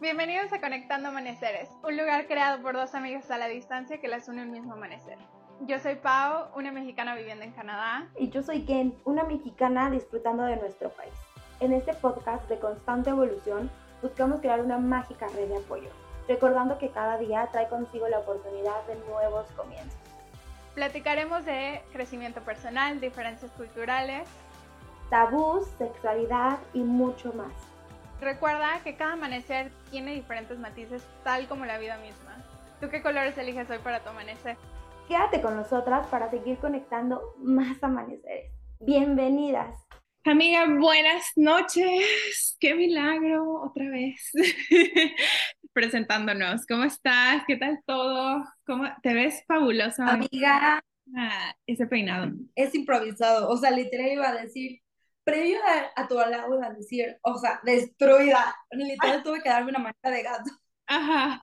Bienvenidos a Conectando Amaneceres, un lugar creado por dos amigas a la distancia que las une un mismo amanecer. Yo soy Pau, una mexicana viviendo en Canadá. Y yo soy Ken, una mexicana disfrutando de nuestro país. En este podcast de constante evolución, buscamos crear una mágica red de apoyo, recordando que cada día trae consigo la oportunidad de nuevos comienzos. Platicaremos de crecimiento personal, diferencias culturales, tabús, sexualidad y mucho más. Recuerda que cada amanecer tiene diferentes matices, tal como la vida misma. ¿Tú qué colores eliges hoy para tu amanecer? Quédate con nosotras para seguir conectando más amaneceres. Bienvenidas. Amiga, buenas noches. Qué milagro otra vez. Presentándonos. ¿Cómo estás? ¿Qué tal todo? ¿Cómo te ves fabulosa? Amiga, ah, ese peinado. Es improvisado. O sea, literal iba a decir, previo a, tu halago iba a decir, o sea, destruida. Literal tuve que darme una manita de gato. Ajá.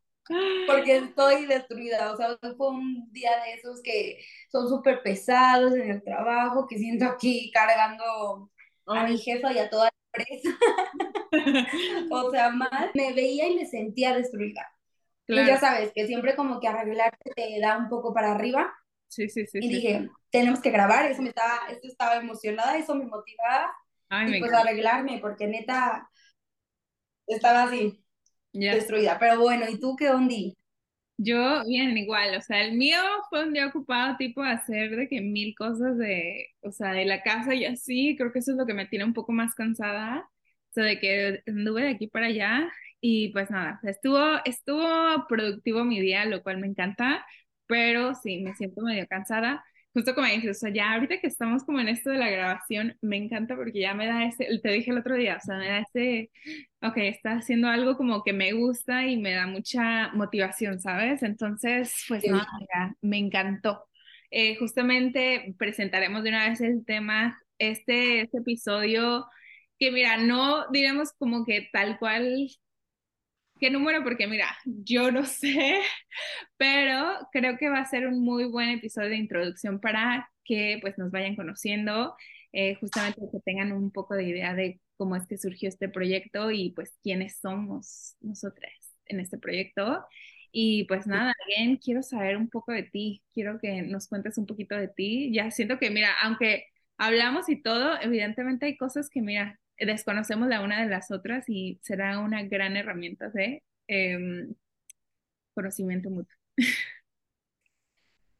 Porque estoy destruida, o sea, fue un día de esos que son súper pesados en el trabajo, que siento aquí cargando a mi jefa y a toda la empresa. o sea, mal, me veía y me sentía destruida. Y ya sabes, que siempre como que arreglarte te da un poco para arriba. Sí, sí, sí. Y dije, tenemos que grabar, eso me estaba, eso estaba emocionada, eso me motivaba. y pues arreglarme, porque neta, estaba así, destruida. Pero bueno, ¿y tú qué onda? Yo, bien, igual, o sea, el mío fue un día ocupado, tipo, hacer de que mil cosas de, o sea, de la casa y así, creo que eso es lo que me tiene un poco más cansada, o sea, de que anduve de aquí para allá y pues nada, estuvo, estuvo productivo mi día, lo cual me encanta, pero sí, me siento medio cansada, justo como dices, o sea, ya ahorita que estamos como en esto de la grabación, me encanta porque ya me da ese, te dije el otro día, o sea, me da ese, ok, está haciendo algo como que me gusta y me da mucha motivación, ¿sabes? Entonces, pues no, me encantó. Eh, justamente presentaremos de una vez el tema, este, este episodio, que mira, no diremos como que tal cual qué número, porque mira, yo no sé, pero creo que va a ser un muy buen episodio de introducción para que pues nos vayan conociendo, eh, justamente que tengan un poco de idea de cómo es que surgió este proyecto y pues quiénes somos nosotras en este proyecto. Y pues nada, bien, quiero saber un poco de ti, quiero que nos cuentes un poquito de ti. Ya siento que, mira, aunque hablamos y todo, evidentemente hay cosas que, mira, desconocemos la una de las otras y será una gran herramienta de em, conocimiento mutuo.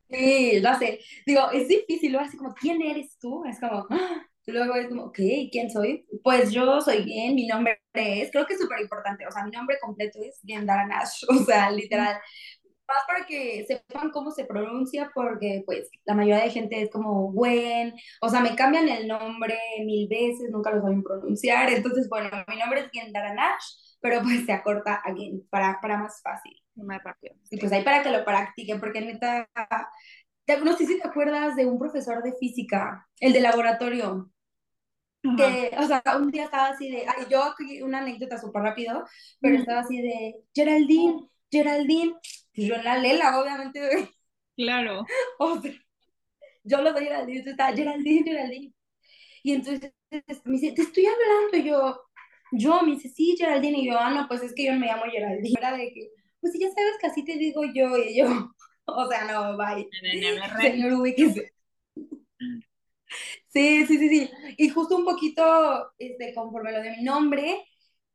Sí, lo sé. Digo, es difícil, luego así como, ¿quién eres tú? Es como, ¡ah! luego es como, ok, ¿quién soy? Pues yo soy bien, mi nombre es, creo que es súper importante, o sea, mi nombre completo es Gendara Nash, o sea, literal, más para que sepan cómo se pronuncia, porque pues la mayoría de gente es como Gwen, o sea, me cambian el nombre mil veces, nunca lo saben pronunciar, entonces bueno, mi nombre es Gendara Nash, pero pues se acorta again, para, para más fácil. Más rápido. Y pues ahí para que lo practiquen, porque neta, no sé si te acuerdas de un profesor de física, el de laboratorio, que, o sea, un día estaba así de, ay, yo una anécdota súper rápido, pero estaba así de, Geraldine, Geraldine, yo en la lela, obviamente. Claro. O sea, yo lo doy a Geraldine, entonces estaba Geraldine, Geraldine. Y entonces me dice, te estoy hablando, y yo, yo, me dice, sí, Geraldine, y yo, ah, no, pues es que yo me llamo Geraldine. Era de que, pues si ya sabes que así te digo yo, y yo, o sea, no, bye. Señor, ubíquese. Sí, sí, sí, sí. Y justo un poquito, este, conforme lo de mi nombre,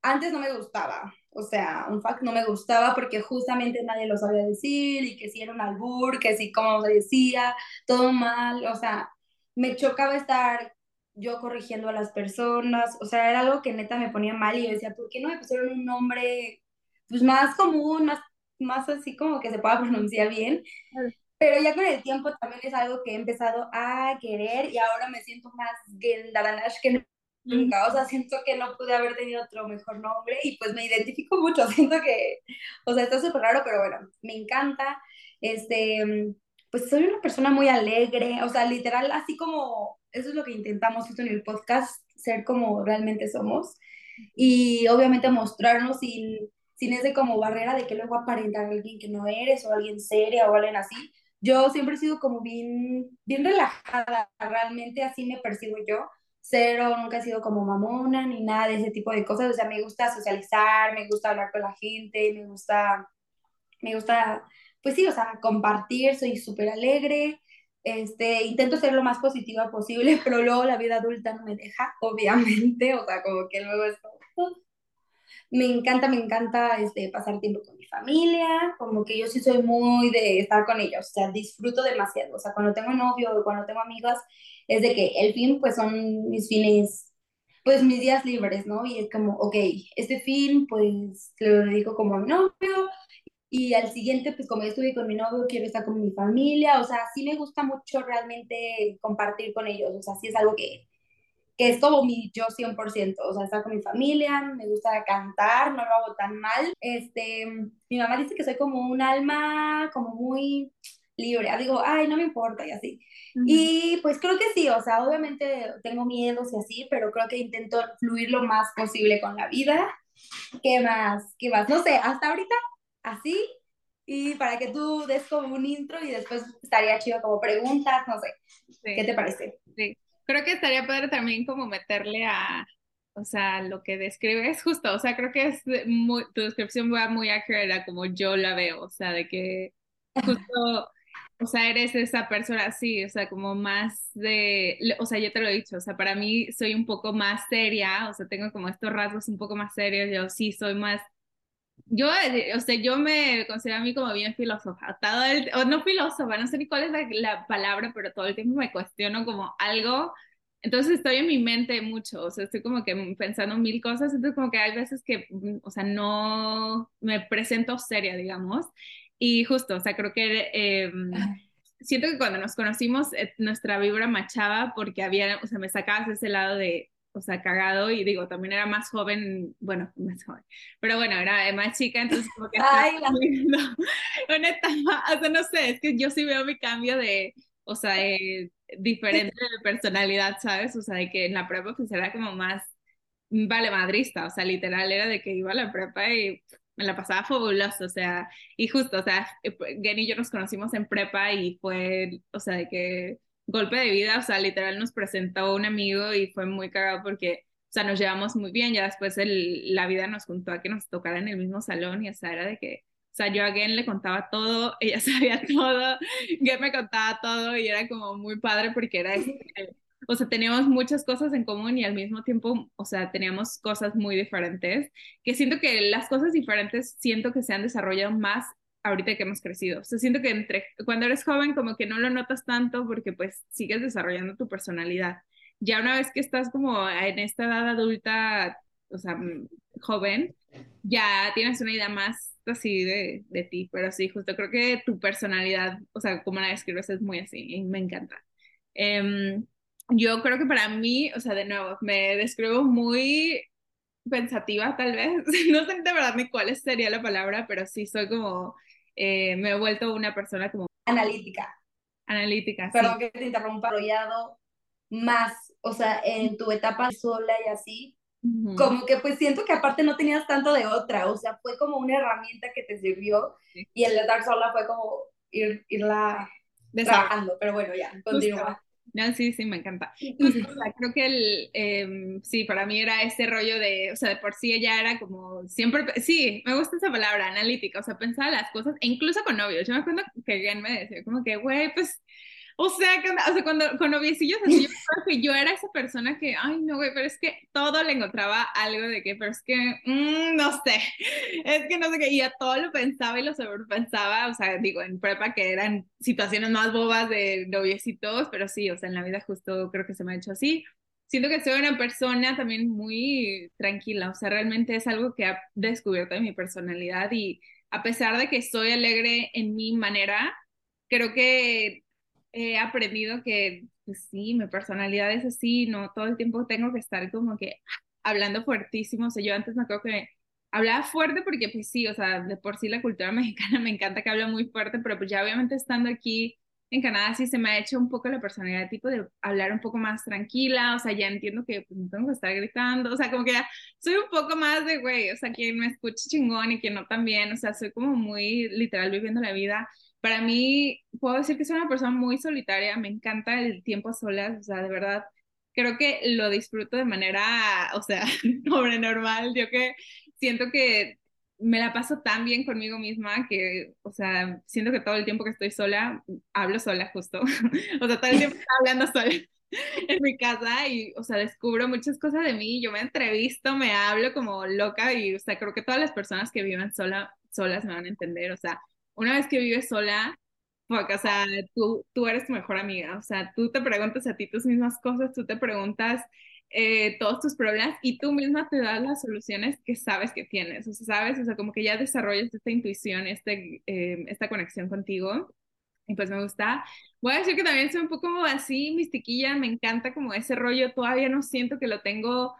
antes no me gustaba. O sea, un fact no me gustaba porque justamente nadie lo sabía decir y que si era un albur, que si como se decía, todo mal. O sea, me chocaba estar yo corrigiendo a las personas. O sea, era algo que neta me ponía mal y yo decía, ¿por qué no me pusieron un nombre pues más común, más, más así como que se pueda pronunciar bien? Pero ya con el tiempo también es algo que he empezado a querer y ahora me siento más Gendaranash que nunca. O sea, siento que no pude haber tenido otro mejor nombre y pues me identifico mucho. Siento que, o sea, está súper raro, pero bueno, me encanta. Este, pues soy una persona muy alegre, o sea, literal, así como, eso es lo que intentamos justo en el podcast, ser como realmente somos y obviamente mostrarnos sin, sin ese como barrera de que luego aparentar a alguien que no eres o alguien seria o alguien así yo siempre he sido como bien, bien relajada, realmente así me percibo yo. Cero, nunca he sido como mamona ni nada de ese tipo de cosas, o sea, me gusta socializar, me gusta hablar con la gente, me gusta, me gusta, pues sí, o sea, compartir, soy súper alegre, este, intento ser lo más positiva posible, pero luego la vida adulta no me deja, obviamente, o sea, como que luego es como, me encanta, me encanta este, pasar tiempo con mi familia, como que yo sí soy muy de estar con ellos, o sea, disfruto demasiado, o sea, cuando tengo novio o cuando tengo amigas, es de que el fin, pues son mis fines, pues mis días libres, ¿no? Y es como, ok, este fin, pues lo dedico como a mi novio, y al siguiente, pues como yo estuve con mi novio, quiero estar con mi familia, o sea, sí me gusta mucho realmente compartir con ellos, o sea, sí es algo que, que es como mi yo 100%, o sea, estar con mi familia, me gusta cantar, no lo hago tan mal. Este, mi mamá dice que soy como un alma como muy libre, digo, ay, no me importa y así. Y pues creo que sí, o sea, obviamente tengo miedos y así, pero creo que intento fluir lo más posible con la vida. ¿Qué más? ¿Qué más? No sé, hasta ahorita así y para que tú des como un intro y después estaría chido como preguntas, no sé. ¿Qué te parece? Sí creo que estaría padre también como meterle a, o sea, lo que describes justo, o sea, creo que es muy, tu descripción va muy accurate como yo la veo, o sea, de que justo, o sea, eres esa persona así, o sea, como más de, o sea, yo te lo he dicho, o sea, para mí soy un poco más seria, o sea, tengo como estos rasgos un poco más serios, yo sí soy más yo, o sea, yo me considero a mí como bien filósofa, todo el, o no filósofa, no sé ni cuál es la, la, palabra, pero todo el tiempo me cuestiono como algo, entonces estoy en mi mente mucho, o sea, estoy como que pensando mil cosas, entonces como que hay veces que, o sea, no me presento seria, digamos, y justo, o sea, creo que... Eh, siento que cuando nos conocimos eh, nuestra vibra machaba porque había, o sea, me sacabas ese lado de, o sea, cagado y digo, también era más joven, bueno, más joven, pero bueno, era más chica, entonces como que... Ay, la... una etapa, o sea, no sé, es que yo sí veo mi cambio de, o sea, diferente de personalidad, ¿sabes? O sea, de que en la prepa pues era como más, vale, madrista, o sea, literal era de que iba a la prepa y me la pasaba fabuloso, o sea, y justo, o sea, Genny y yo nos conocimos en prepa y fue, o sea, de que golpe de vida, o sea, literal nos presentó un amigo y fue muy cagado porque, o sea, nos llevamos muy bien, ya después el, la vida nos juntó a que nos tocara en el mismo salón y o sea, era de que, o sea, yo a Gen le contaba todo, ella sabía todo, Gen me contaba todo y era como muy padre porque era este, o sea, teníamos muchas cosas en común y al mismo tiempo, o sea, teníamos cosas muy diferentes, que siento que las cosas diferentes siento que se han desarrollado más ahorita que hemos crecido. O sea, siento que entre, cuando eres joven como que no lo notas tanto porque pues sigues desarrollando tu personalidad. Ya una vez que estás como en esta edad adulta, o sea, mm, joven, ya tienes una idea más así de, de ti, pero sí, justo creo que tu personalidad, o sea, como la describes es muy así y me encanta. Em, yo creo que para mí, o sea, de nuevo, me describo muy pensativa tal vez, no sé de verdad ni cuál sería la palabra, pero sí soy como eh, me he vuelto una persona como... Analítica. Analítica, Perdón que te interrumpa, arrollado más, o sea, en tu etapa sola y así, como que pues siento que aparte no tenías tanto de otra, o sea, fue como una herramienta que te sirvió y el estar sola fue como ir, irla trabajando, pero bueno, ya, continúa. No, sí, sí, me encanta. creo que el, em, sí, para mí era ese rollo de, o sea, de por sí ella era como, siempre, sí, me gusta esa palabra, analítica, o sea, pensaba las cosas, e incluso con novios. Yo me acuerdo que alguien me decía, como que, güey, pues o sea, o sea, cuando con noviecillos así, yo creo que yo era esa persona que, ay, no, güey, pero es que todo le encontraba algo de que, pero es que, mm, no sé, es que no sé qué, y a todo lo pensaba y lo sobrepensaba, o sea, digo, en prepa que eran situaciones más bobas de noviecitos, pero sí, o sea, en la vida justo creo que se me ha hecho así. Siento que soy una persona también muy tranquila, o sea, realmente es algo que ha descubierto de mi personalidad y a pesar de que soy alegre en mi manera, creo que he aprendido que, pues sí, mi personalidad es así, no todo el tiempo tengo que estar como que hablando fuertísimo. O sea, yo antes me acuerdo que hablaba fuerte porque, pues sí, o sea, de por sí la cultura mexicana me encanta que hable muy fuerte, pero pues ya obviamente estando aquí en Canadá sí se me ha hecho un poco la personalidad tipo de hablar un poco más tranquila, o sea, ya entiendo que pues, no tengo que estar gritando, o sea, como que ya soy un poco más de, güey, o sea, quien me escuche chingón y quien no también, o sea, soy como muy literal viviendo la vida para mí, puedo decir que soy una persona muy solitaria, me encanta el tiempo a solas, o sea, de verdad, creo que lo disfruto de manera, o sea, normal. Yo que siento que me la paso tan bien conmigo misma que, o sea, siento que todo el tiempo que estoy sola, hablo sola justo. o sea, todo el tiempo estoy hablando sola en mi casa y, o sea, descubro muchas cosas de mí. Yo me entrevisto, me hablo como loca y, o sea, creo que todas las personas que viven sola, solas me van a entender. O sea, una vez que vives sola, o sea, tú, tú eres tu mejor amiga. O sea, tú te preguntas a ti tus mismas cosas, tú te preguntas eh, todos tus problemas y tú misma te das las soluciones que sabes que tienes, o sea, sabes, o sea, como que ya desarrollas esta intuición, este, eh, esta conexión contigo. Y pues me gusta. Voy a decir que también soy un poco así, mistiquilla, me encanta como ese rollo, todavía no siento que lo tengo,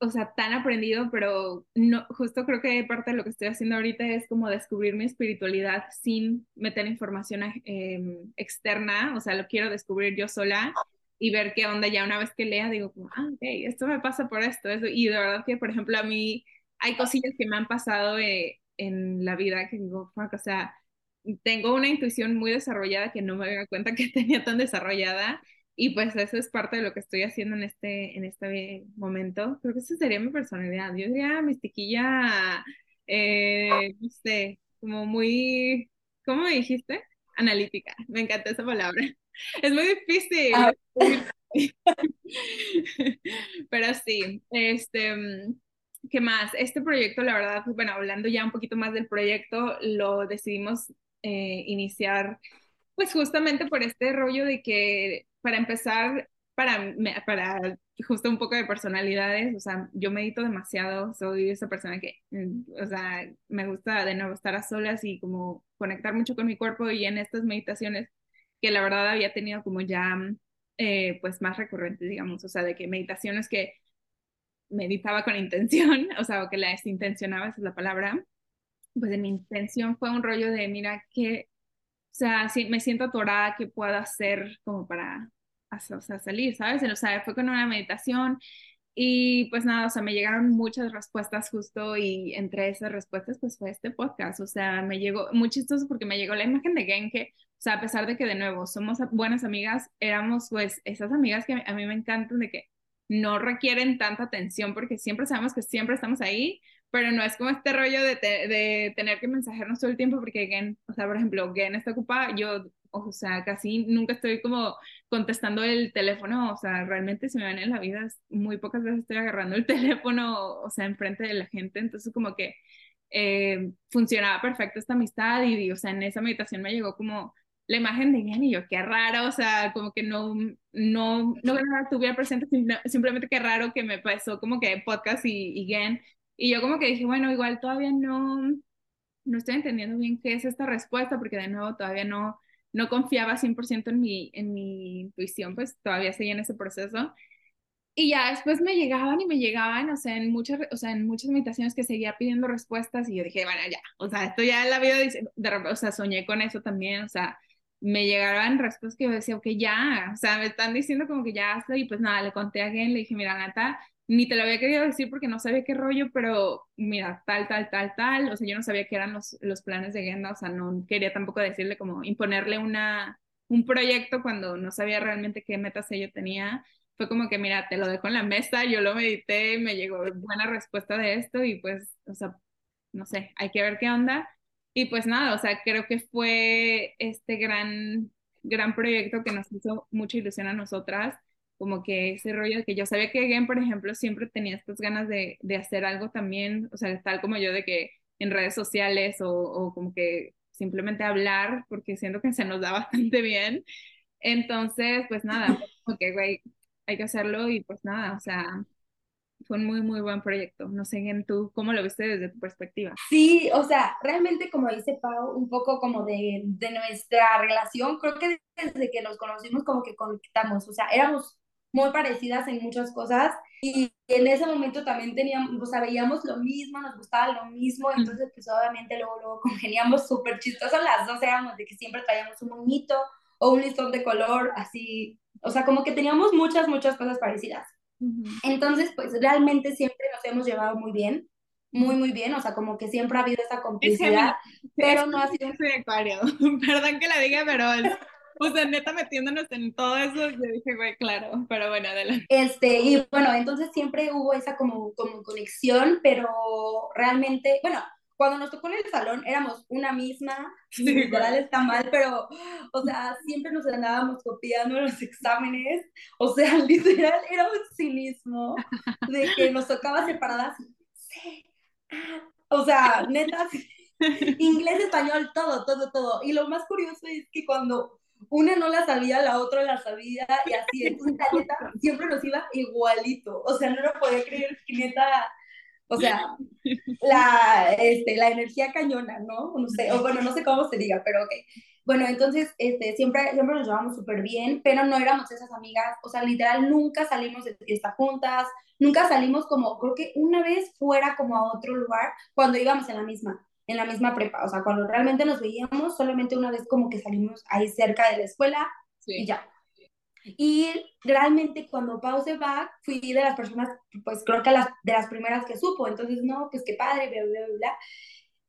o sea, tan aprendido, pero no, justo creo que parte de lo que estoy haciendo ahorita es como descubrir mi espiritualidad sin meter información eh, externa, o sea, lo quiero descubrir yo sola y ver qué onda ya una vez que lea, digo, ah, ok, esto me pasa por esto, eso. y de verdad que, por ejemplo, a mí hay cosillas que me han pasado eh, en la vida que digo, fuck, o sea, tengo una intuición muy desarrollada que no me doy cuenta que tenía tan desarrollada, y pues eso es parte de lo que estoy haciendo en este, en este momento. Creo que esa sería mi personalidad. Yo diría mistiquilla, eh, no sé, como muy, ¿cómo me dijiste? Analítica. Me encanta esa palabra. Es muy difícil. Ah. Pero sí, este, ¿qué más? Este proyecto, la verdad, bueno, hablando ya un poquito más del proyecto, lo decidimos eh, iniciar, pues justamente por este rollo de que, para empezar, para, para justo un poco de personalidades, o sea, yo medito demasiado, soy esa persona que, mm, o sea, me gusta de nuevo estar a solas y como conectar mucho con mi cuerpo y en estas meditaciones que la verdad había tenido como ya eh, pues más recurrentes, digamos, o sea, de que meditaciones que meditaba con intención, o sea, o que las intencionaba, esa es la palabra, pues de mi intención fue un rollo de, mira, que, o sea, si me siento atorada, ¿qué puedo hacer como para, o sea, salir, ¿sabes? O sea, fue con una meditación y pues nada, o sea, me llegaron muchas respuestas justo y entre esas respuestas pues fue este podcast, o sea, me llegó, muy chistoso porque me llegó la imagen de Genke, o sea, a pesar de que de nuevo somos buenas amigas, éramos pues esas amigas que a mí me encantan de que no requieren tanta atención porque siempre sabemos que siempre estamos ahí, pero no es como este rollo de, de tener que mensajearnos todo el tiempo porque Gen, o sea, por ejemplo, Gen está ocupada, yo o sea, casi nunca estoy como contestando el teléfono, o sea, realmente se me van en la vida, muy pocas veces estoy agarrando el teléfono, o sea, enfrente de la gente, entonces como que eh, funcionaba perfecto esta amistad y, o sea, en esa meditación me llegó como la imagen de Gen y yo, qué raro, o sea, como que no, no, no la tuviera presente, simplemente qué raro que me pasó como que podcast y, y Gen, y yo como que dije, bueno, igual todavía no, no estoy entendiendo bien qué es esta respuesta, porque de nuevo todavía no, no confiaba 100% en mi, en mi intuición, pues todavía seguía en ese proceso. Y ya después me llegaban y me llegaban, o sea, en muchas, o sea, en muchas meditaciones que seguía pidiendo respuestas y yo dije, bueno, ya, o sea, esto ya la vida, de, o sea, soñé con eso también, o sea, me llegaban respuestas que yo decía, ok, ya, o sea, me están diciendo como que ya hazlo y pues nada, le conté a alguien, le dije, mira, Nata, ni te lo había querido decir porque no sabía qué rollo, pero mira, tal, tal, tal, tal, o sea, yo no sabía qué eran los, los planes de Genda, o sea, no quería tampoco decirle como imponerle una, un proyecto cuando no sabía realmente qué metas ella tenía. Fue como que, mira, te lo dejo en la mesa, yo lo medité, me llegó buena respuesta de esto y pues, o sea, no sé, hay que ver qué onda. Y pues nada, o sea, creo que fue este gran, gran proyecto que nos hizo mucha ilusión a nosotras como que ese rollo de que yo sabía que Gen, por ejemplo, siempre tenía estas ganas de, de, hacer algo también, o sea, tal como yo de que en redes sociales o, o como que simplemente hablar, porque siento que se nos da bastante bien. Entonces, pues nada, como que, güey, hay que hacerlo y pues nada, o sea, fue un muy, muy buen proyecto. No sé, Gen, tú, ¿cómo lo viste desde tu perspectiva? Sí, o sea, realmente como dice Pau, un poco como de, de nuestra relación, creo que desde que nos conocimos como que conectamos, o sea, éramos muy parecidas en muchas cosas. Y en ese momento también teníamos, o sea, veíamos lo mismo, nos gustaba lo mismo, entonces pues obviamente luego, luego congeniamos súper chistosos las dos éramos de que siempre traíamos un moñito o un listón de color, así, o sea, como que teníamos muchas, muchas cosas parecidas. Entonces, pues realmente siempre nos hemos llevado muy bien, muy, muy bien, o sea, como que siempre ha habido esa complicidad, pero no ha sido... Soy acuario, perdón que la diga, pero O sea, neta metiéndonos en todo eso, yo dije, güey, claro, pero bueno, adelante. Este, y bueno, entonces siempre hubo esa como, como conexión, pero realmente, bueno, cuando nos tocó en el salón éramos una misma, Sí, literal está mal, pero, o sea, siempre nos andábamos copiando los exámenes, o sea, literal era un cinismo de que nos tocaba separadas, sí, ah, o sea, neta, sí, inglés, español, todo, todo, todo, y lo más curioso es que cuando una no la sabía, la otra la sabía, y así, entonces neta siempre nos iba igualito, o sea, no lo podía creer neta o sea, la, este, la energía cañona, ¿no? No sé, o bueno, no sé cómo se diga, pero ok. Bueno, entonces, este, siempre, siempre nos llevamos súper bien, pero no éramos esas amigas, o sea, literal, nunca salimos de fiesta juntas, nunca salimos como, creo que una vez fuera como a otro lugar, cuando íbamos en la misma, en la misma prepa, o sea, cuando realmente nos veíamos, solamente una vez como que salimos ahí cerca de la escuela Sí. y ya. Y realmente cuando Pau se va, fui de las personas, pues creo que las, de las primeras que supo. Entonces, no, pues qué padre, bla, bla, bla.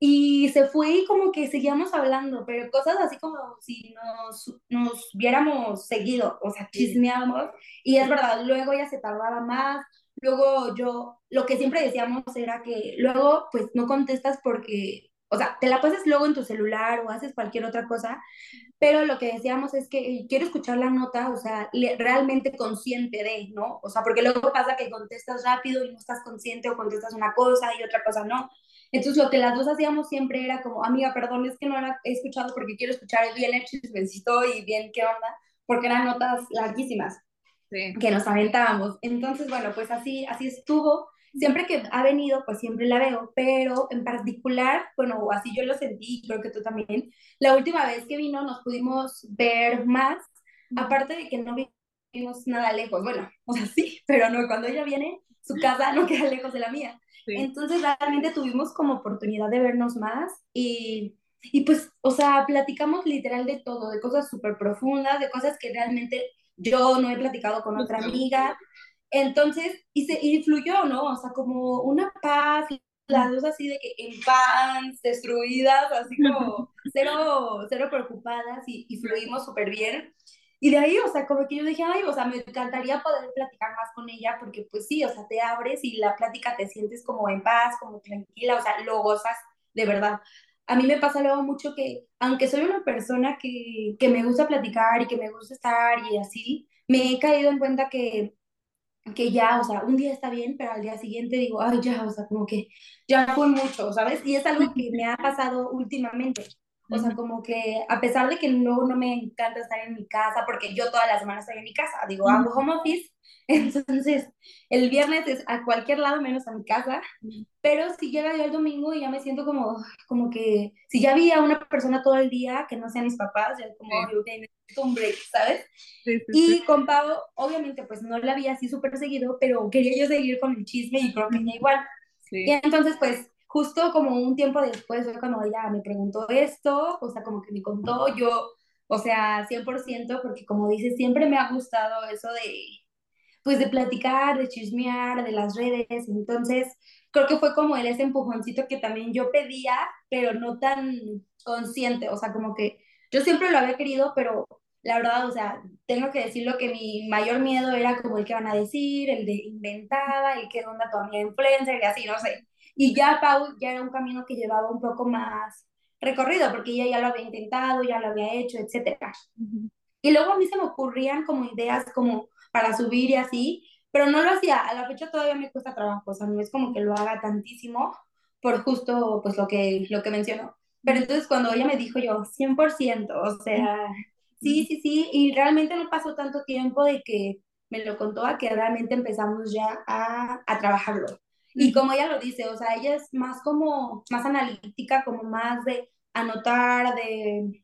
Y se fue y como que seguíamos hablando, pero cosas así como si nos, nos viéramos seguido, o sea, chismeábamos. Y es verdad, luego ella se tardaba más. Luego yo, lo que siempre decíamos era que luego, pues no contestas porque, o sea, te la pasas luego en tu celular o haces cualquier otra cosa, pero lo que decíamos es que quiero escuchar la nota, o sea, realmente consciente de, ¿no? O sea, porque luego pasa que contestas rápido y no estás consciente o contestas una cosa y otra cosa no. Entonces lo que las dos hacíamos siempre era como, amiga, perdón, es que no la he escuchado porque quiero escuchar bien el chismecito y bien qué onda, porque eran notas larguísimas Sí. que nos aventábamos. Entonces, bueno, pues así, así estuvo. Siempre que ha venido, pues siempre la veo, pero en particular, bueno, así yo lo sentí, creo que tú también, la última vez que vino nos pudimos ver más, aparte de que no vivimos nada lejos, bueno, o sea, sí, pero no, cuando ella viene, su casa no queda lejos de la mía. Sí. Entonces, realmente tuvimos como oportunidad de vernos más y, y pues, o sea, platicamos literal de todo, de cosas súper profundas, de cosas que realmente yo no he platicado con otra amiga. Entonces, y se y fluyó, ¿no? O sea, como una paz, las dos así de que en paz, destruidas, así como cero, cero preocupadas y, y fluimos súper bien. Y de ahí, o sea, como que yo dije, ay, o sea, me encantaría poder platicar más con ella porque pues sí, o sea, te abres y la plática te sientes como en paz, como tranquila, o sea, lo gozas de verdad. A mí me pasa luego mucho que, aunque soy una persona que, que me gusta platicar y que me gusta estar y así, me he caído en cuenta que que ya, o sea, un día está bien, pero al día siguiente digo, ay, ya, o sea, como que ya fue mucho, ¿sabes? Y es algo que me ha pasado últimamente. O sea, como que a pesar de que luego no me encanta estar en mi casa, porque yo todas las semanas estoy en mi casa, digo, hago home office, entonces el viernes es a cualquier lado menos a mi casa, pero si llega yo el domingo y ya me siento como, como que, si ya vi a una persona todo el día que no sean mis papás, ya como, Sí. "Ay, ok, necesito un break, ¿sabes? Sí, sí, Y con Pau, obviamente, pues no la vi así súper seguido, pero quería yo seguir con el chisme y creo que ella igual. Y entonces, pues, justo como un tiempo después fue cuando ella me preguntó esto, o sea, como que me contó yo, o sea, 100%, porque como dices, siempre me ha gustado eso de, pues, de platicar, de chismear, de las redes. Entonces, creo que fue como él ese empujoncito que también yo pedía, pero no tan consciente, o sea, como que yo siempre lo había querido, pero la verdad, o sea, tengo que decirlo que mi mayor miedo era como el que van a decir, el de inventada, el que onda tu amiga influencer y así, no sé. Y ya Pau ya era un camino que llevaba un poco más recorrido, porque ella ya lo había intentado, ya lo había hecho, etcétera. Ujú. Y luego a mí se me ocurrían como ideas como para subir y así, pero no lo hacía. A la fecha todavía me cuesta trabajo, o sea, no es como que lo haga tantísimo por justo pues lo que, lo que mencionó. Pero entonces cuando ella me dijo yo, 100%, o sea, sí, sí, sí, y realmente no pasó tanto tiempo de que me lo contó a que realmente empezamos ya a, a trabajarlo. Y como ella lo dice, o sea, ella es más como, más analítica, como más de anotar, de,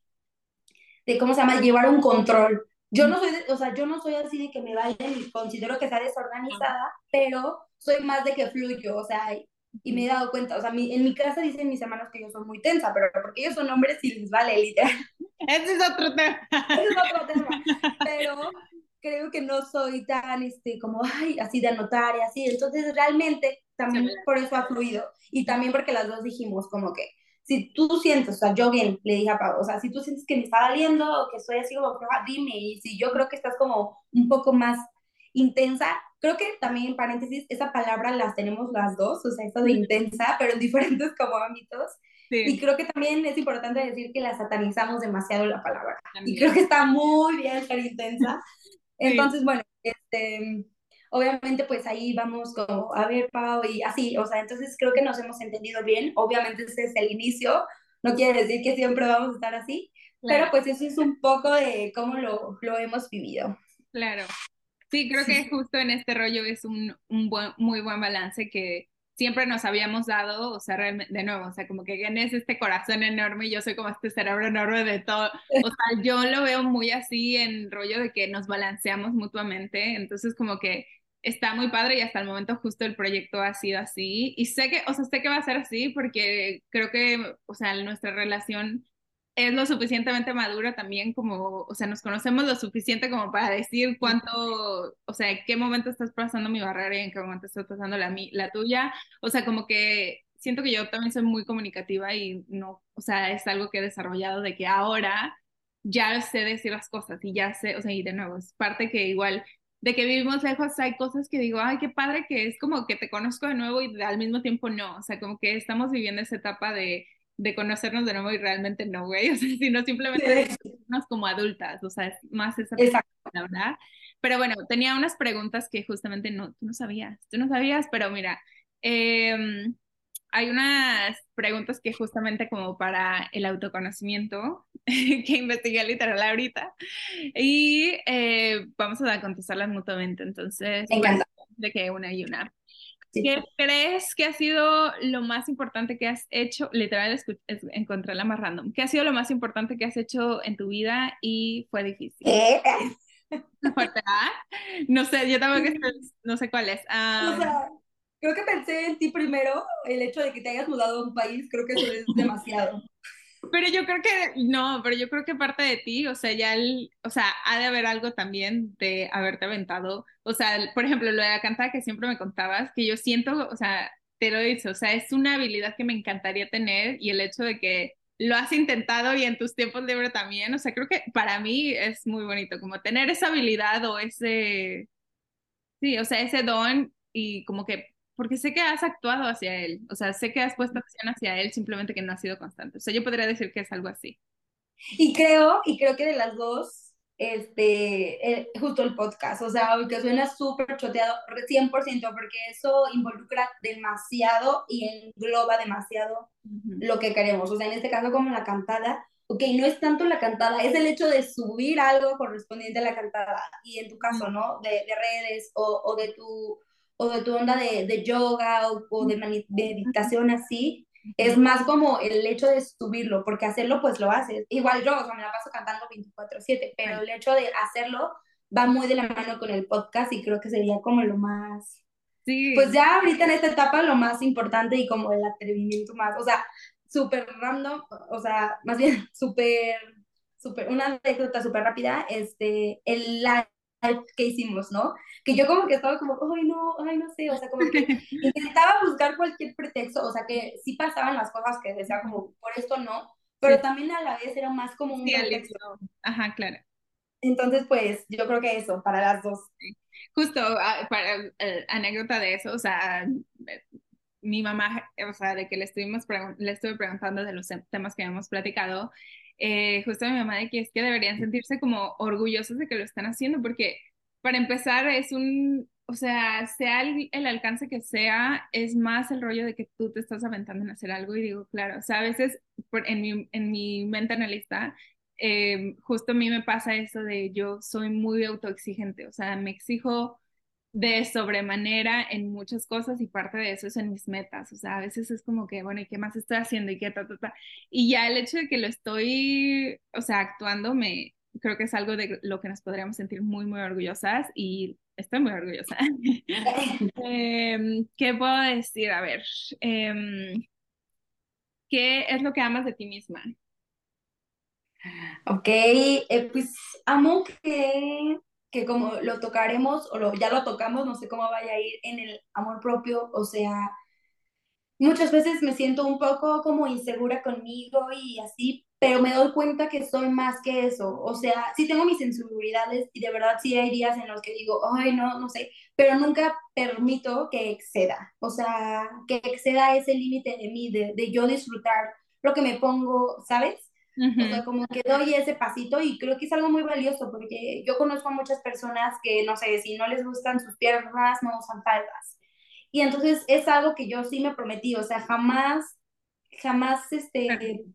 de cómo se llama, llevar un control. Yo no soy, de- o sea, yo no soy así de que me vaya y considero que sea desorganizada, pero soy más de que fluyo, o sea, y, y me he dado cuenta, o sea, mi- en mi casa dicen mis hermanos que yo soy muy tensa, pero porque ellos son hombres y les vale, literal. Ese es otro tema. Ese es otro tema. Pero creo que no soy tan, este, como, ay, así de anotar y así. Entonces, realmente, también por eso ha fluido. Y también porque las dos dijimos, como que, si tú sientes, o sea, yo bien, le dije a Pau, o sea, si tú sientes que me está doliendo o que estoy así como dime, y si yo creo que estás como un poco más intensa, creo que también en paréntesis, esa palabra las tenemos las dos, o sea, esto de intensa, pero en diferentes como ámbitos. Y creo que también es importante decir que la satanizamos demasiado la palabra. Y creo que está muy bien ser intensa. Entonces, bueno, este, obviamente pues ahí vamos como, a ver, Pau, y así, o sea, entonces creo que nos hemos entendido bien, obviamente este es el inicio, no quiere decir que siempre vamos a estar así, pero pues eso es un poco de cómo lo, lo hemos vivido. Claro. Sí, creo que justo en este rollo es un, un buen, muy buen balance que siempre nos habíamos dado, o sea, de nuevo, o sea, como que es este corazón enorme y yo soy como este cerebro enorme de todo, o sea, yo lo veo muy así en rollo de que nos balanceamos mutuamente, entonces como que está muy padre y hasta el momento justo el proyecto ha sido así y sé que, o sea, sé que va a ser así porque creo que, o sea, nuestra relación es lo suficientemente madura también como, o sea, nos conocemos lo suficiente como para decir cuánto, o sea, en qué momento estás pasando mi barrera y en qué momento estás pasando la, la tuya. O sea, como que siento que yo también soy muy comunicativa y no, o sea, es algo que he desarrollado de que ahora ya sé decir las cosas y ya sé, o sea, y de nuevo, es parte que igual de que vivimos lejos hay cosas que digo, ay, qué padre que es como que te conozco de nuevo y al mismo tiempo no, o sea, como que estamos viviendo esa etapa de de conocernos de nuevo y realmente no, güey, o sea, sino simplemente nos como adultas, o sea, es más esa la verdad. Pero bueno, tenía unas preguntas que justamente no, tú no sabías, tú no sabías, pero mira, em, hay unas preguntas que justamente como para el autoconocimiento, que investigué literal ahorita, y eh, vamos a contestarlas mutuamente, entonces, de que una y una. ¿Qué crees que ha sido lo más importante que has hecho? Literal, encontré la más random. ¿Qué ha sido lo más importante que has hecho en tu vida y fue difícil? ¿Eh? No sé, yo también no sé cuál es. sea, creo que pensé en ti primero, el hecho de que te hayas mudado a un país, creo que eso es demasiado. Pero yo creo que, no, pero yo creo que parte de ti, o sea, ya el, o sea, ha de haber algo también de haberte aventado, o sea, por ejemplo, lo de la cantada que siempre me contabas, que yo siento, o sea, te lo dicho, o sea, es una habilidad que me encantaría tener y el hecho de que lo has intentado y en tus tiempos libres también, o sea, creo que para mí es muy bonito, como tener esa habilidad o ese, sí, o sea, ese don y como que porque sé que has actuado hacia él, o sea, sé que has puesto acción hacia él, simplemente que no ha sido constante. O sea, yo podría decir que es algo así. Y creo, y creo que de las dos, este, eh, justo el podcast, o sea, que suena súper choteado, 100%, porque eso involucra demasiado y engloba demasiado lo que queremos. O sea, en este caso como la cantada, ok, no es tanto la cantada, es el hecho de subir algo correspondiente a la cantada, y en tu caso, ¿no? De, de redes o, o de tu o de tu onda de, de yoga o, de meditación así, es más como el hecho de subirlo, porque hacerlo pues lo haces. Igual yo, o sea, me la paso cantando 24/7, pero el hecho de hacerlo va muy de la mano con el podcast y creo que sería como lo más... Sí. Pues ya ahorita en esta etapa lo más importante y como el atrevimiento más, o sea, súper random, o sea, más bien súper, súper, una anécdota súper rápida, este, el que hicimos, ¿no? Que yo como que estaba como, ay no, ay no sé, o sea, como que intentaba buscar cualquier pretexto, o sea, que sí pasaban las cosas que decía como, por esto no, pero también a la vez era más como un pretexto. Ajá, claro. Entonces, pues, yo creo que eso, para las dos. Justo, ah, para eh, anécdota de eso, o sea, mi mamá, o sea, de que le estuvimos le estuve preguntando de los temas que habíamos platicado, eh, justo a mi mamá de que es que deberían sentirse como orgullosos de que lo están haciendo, porque para empezar es un, o sea, sea el, alcance que sea, es más el rollo de que tú te estás aventando en hacer algo y digo, claro, o sea, a veces en, mi, en mi mente analista, eh, justo a mí me pasa eso de yo soy muy autoexigente, o sea, me exijo de sobremanera en muchas cosas y parte de eso es en mis metas. O sea, a veces es como que, bueno, ¿y qué más estoy haciendo? Y qué ta, ta, ta. Y ya el hecho de que lo estoy, o sea, actuando, me creo que es algo de lo que nos podríamos sentir muy, muy orgullosas y estoy muy orgullosa. Em, ¿Qué puedo decir? A ver, em, ¿qué es lo que amas de ti misma? Ok, eh, pues amo que que como lo tocaremos o lo, ya lo tocamos, no sé cómo vaya a ir en el amor propio, o sea, muchas veces me siento un poco como insegura conmigo y así, pero me doy cuenta que soy más que eso. O sea, sí tengo mis inseguridades y de verdad sí hay días en los que digo, ay, no, no sé, pero nunca permito que exceda. O sea, que exceda ese límite de mí, de, de yo disfrutar lo que me pongo, ¿sabes? O sea, como que doy ese pasito y creo que es algo muy valioso porque yo conozco a muchas personas que, no sé, si no les gustan sus piernas, no usan faldas. Y entonces es algo que yo sí me prometí, o sea, jamás, jamás, este,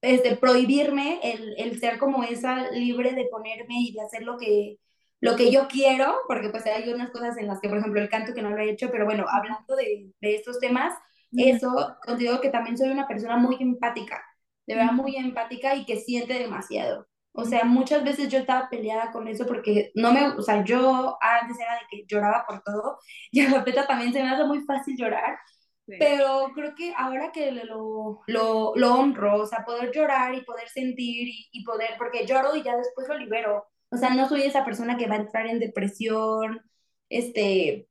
este prohibirme el, el ser como esa libre de ponerme y de hacer lo que, lo que yo quiero, porque pues hay unas cosas en las que, por ejemplo, el canto que no lo he hecho, pero bueno, hablando de, de estos temas, eso, considero que también soy una persona muy empática de verdad muy empática y que siente demasiado. O sea, muchas veces yo estaba peleada con eso porque no me, o sea, yo antes era de que lloraba por todo y a la fecha también se me hace muy fácil llorar, pero creo que ahora que lo, lo, lo, honro, o sea, poder llorar y poder sentir y, y, poder, porque lloro y ya después lo libero. O sea, no soy esa persona que va a entrar en depresión, este,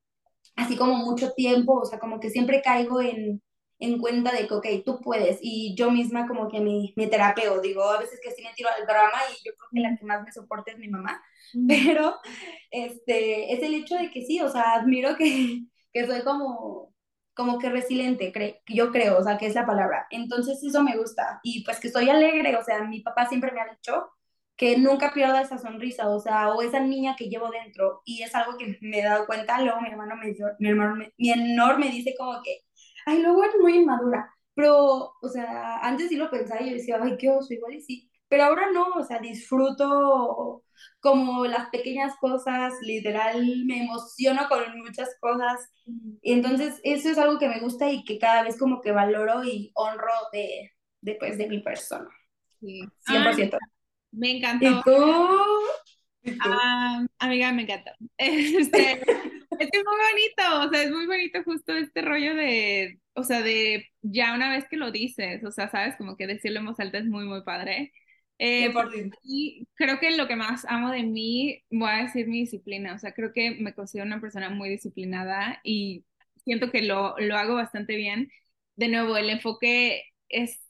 así como mucho tiempo, o sea, como que siempre caigo en, en cuenta de que, ok, tú puedes. Y yo misma como que mi, mi terapeo, digo, a veces que sí me tiro al drama y yo creo que la que más me soporta es mi mamá, pero este, es el hecho de que sí, o sea, admiro que, que soy como, como que resiliente, cre yo creo, o sea, que es la palabra. Entonces eso me gusta. Y pues que soy alegre, o sea, mi papá siempre me ha dicho que nunca pierda esa sonrisa, o sea, o esa niña que llevo dentro. Y es algo que me he dado cuenta, luego mi hermano me, mi hermano me, mi menor me dice como que, ay, luego eres muy inmadura. Pero, o sea, antes sí lo pensaba y yo decía, ay, qué oso, igual y sí. Pero ahora no, o sea, disfruto como las pequeñas cosas, literal, me emociono con muchas cosas. Y entonces eso es algo que me gusta y que cada vez como que valoro y honro de, de, pues, de mi persona. Sí. 100%. me encantó. ¿Y tú? Ah, amiga, me encanta. Este, es muy bonito, o sea, es muy bonito justo este rollo de, o sea, de ya una vez que lo dices, o sea, sabes, como que decirlo en voz alta es muy, muy padre. Eh, y creo que lo que más amo de mí, voy a decir mi disciplina, o sea, creo que me considero una persona muy disciplinada y siento que lo, lo hago bastante bien. De nuevo, el enfoque es,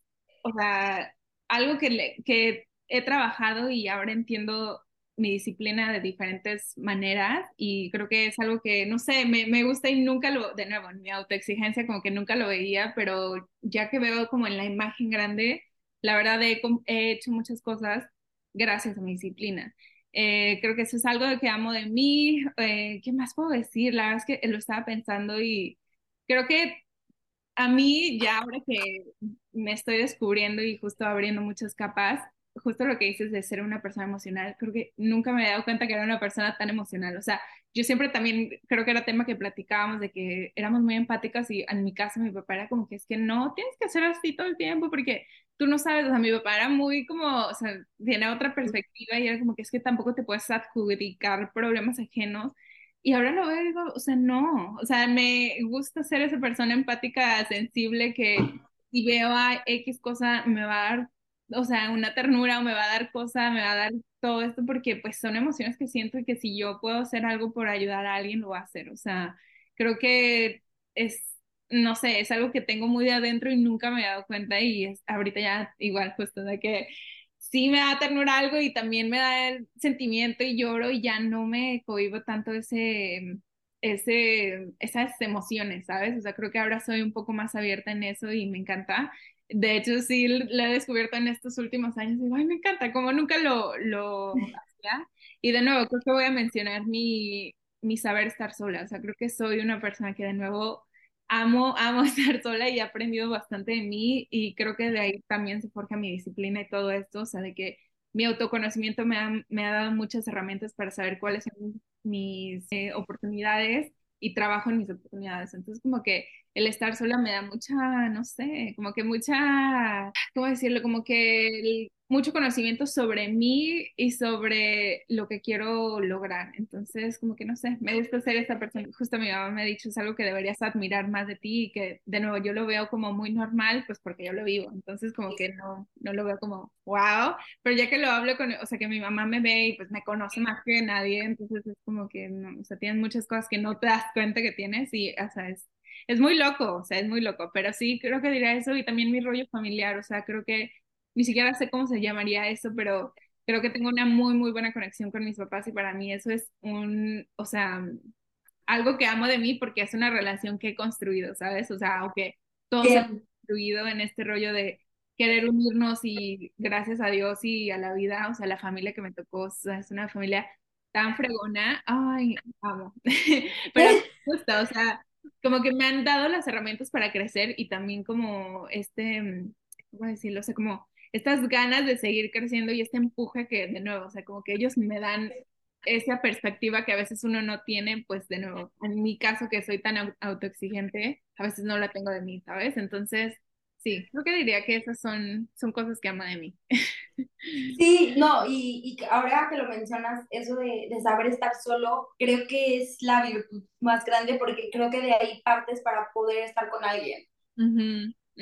o sea, algo que, le, que he trabajado y ahora entiendo mi disciplina de diferentes maneras y creo que es algo que, no sé, me, me, gusta y nunca lo, de nuevo, en mi autoexigencia como que nunca lo veía, pero ya que veo como en la imagen grande, la verdad he, he hecho muchas cosas gracias a mi disciplina. Eh, creo que eso es algo que amo de mí. Eh, ¿Qué más puedo decir? La verdad es que lo estaba pensando y creo que a mí ya ahora que me estoy descubriendo y justo abriendo muchas capas, justo lo que dices de ser una persona emocional, creo que nunca me he dado cuenta que era una persona tan emocional. O sea, yo siempre también creo que era tema que platicábamos de que éramos muy empáticas y en mi casa mi papá era como que es que no tienes que hacer así todo el tiempo porque tú no sabes, o sea, mi papá era muy como, o sea, tiene otra perspectiva y era como que es que tampoco te puedes adjudicar problemas ajenos. Y ahora lo veo y digo, o sea, no, o sea, me gusta ser esa persona empática, sensible, que si veo a X cosa me va a dar o sea, una ternura o me va a dar cosa, me va a dar todo esto porque pues son emociones que siento y que si yo puedo hacer algo por ayudar a alguien, lo voy a hacer. O sea, creo que es, no sé, es algo que tengo muy de adentro y nunca me he dado cuenta y es, ahorita ya igual justo de que sí me da ternura algo y también me da el sentimiento y lloro y ya no me cohibo tanto ese ese, esas emociones, ¿sabes? O sea, creo que ahora soy un poco más abierta en eso y me encanta de hecho, sí lo he descubierto en estos últimos años. Digo, ay, me encanta, como nunca lo, lo hacía. Y de nuevo, creo que voy a mencionar mi, mi saber estar sola. O sea, creo que soy una persona que de nuevo amo, amo estar sola y he aprendido bastante de mí y creo que de ahí también se forja mi disciplina y todo esto. O sea, de que mi autoconocimiento me ha, me ha dado muchas herramientas para saber cuáles son mis eh, oportunidades y trabajo en mis oportunidades. Entonces, como que el estar sola me da mucha, no sé, como que mucha, ¿cómo decirlo? Como que mucho conocimiento sobre mí y sobre lo que quiero lograr. Entonces, como que no sé, me gusta ser esa persona. Justo mi mamá me ha dicho, es algo que deberías admirar más de ti y que de nuevo yo lo veo como muy normal, pues porque yo lo vivo. Entonces, como que no, no lo veo como, wow, pero ya que lo hablo con, o sea, que mi mamá me ve y pues me conoce más que nadie, entonces es como que, no, o sea, tienes muchas cosas que no te das cuenta que tienes y, o sea, es, es muy loco, o sea, es muy loco, pero sí creo que diría eso y también mi rollo familiar, o sea, creo que ni siquiera sé cómo se llamaría eso, pero creo que tengo una muy, muy buena conexión con mis papás y para mí eso es un, o sea, algo que amo de mí porque es una relación que he construido, ¿sabes? O sea, aunque todo se ha construido en este rollo de querer unirnos y gracias a Dios y a la vida, o sea, la familia que me tocó, o sea, es una familia tan fregona, ay, amo, pero justo, o sea, como que me han dado las herramientas para crecer y también como este, ¿cómo decirlo? O sea, como estas ganas de seguir creciendo y este empuje que, de nuevo, o sea, como que ellos me dan esa perspectiva que a veces uno no tiene, pues de nuevo, en mi caso que soy tan autoexigente, a veces no la tengo de mí, ¿sabes? Entonces, sí, creo que diría que esas son, son cosas que ama de mí. Sí, no, y, y ahora que lo mencionas, eso de, de, saber estar solo, creo que es la virtud más grande porque creo que de ahí partes para poder estar con alguien.